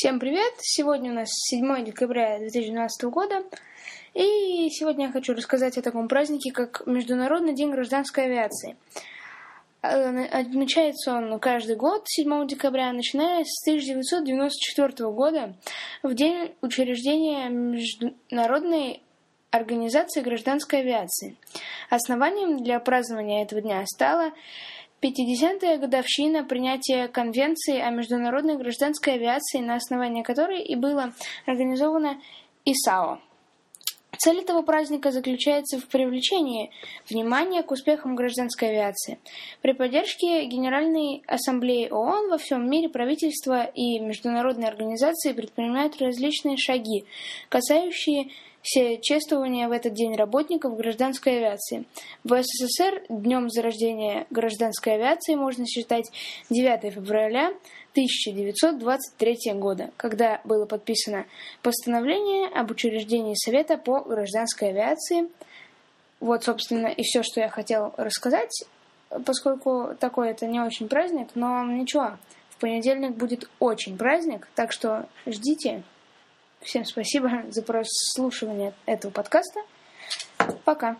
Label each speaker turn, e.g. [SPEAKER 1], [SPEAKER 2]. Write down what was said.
[SPEAKER 1] Всем привет! Сегодня у нас 7 декабря 2012 года. И сегодня я хочу рассказать о таком празднике, как Международный день гражданской авиации. Э, отмечается он каждый год 7 декабря, начиная с 1994 года, в день учреждения Международной организации гражданской авиации. Основанием для празднования этого дня стало 50-я годовщина принятия Конвенции о международной гражданской авиации, на основании которой и было организовано ИСАО. Цель этого праздника заключается в привлечении внимания к успехам гражданской авиации. При поддержке Генеральной Ассамблеи ООН во всем мире правительства и международные организации предпринимают различные шаги, касающие все чествования в этот день работников гражданской авиации. В СССР днем зарождения гражданской авиации можно считать 9 февраля 1923 года, когда было подписано постановление об учреждении Совета по гражданской авиации. Вот, собственно, и все, что я хотел рассказать, поскольку такой это не очень праздник, но ничего, в понедельник будет очень праздник, так что ждите. Всем спасибо за прослушивание этого подкаста. Пока.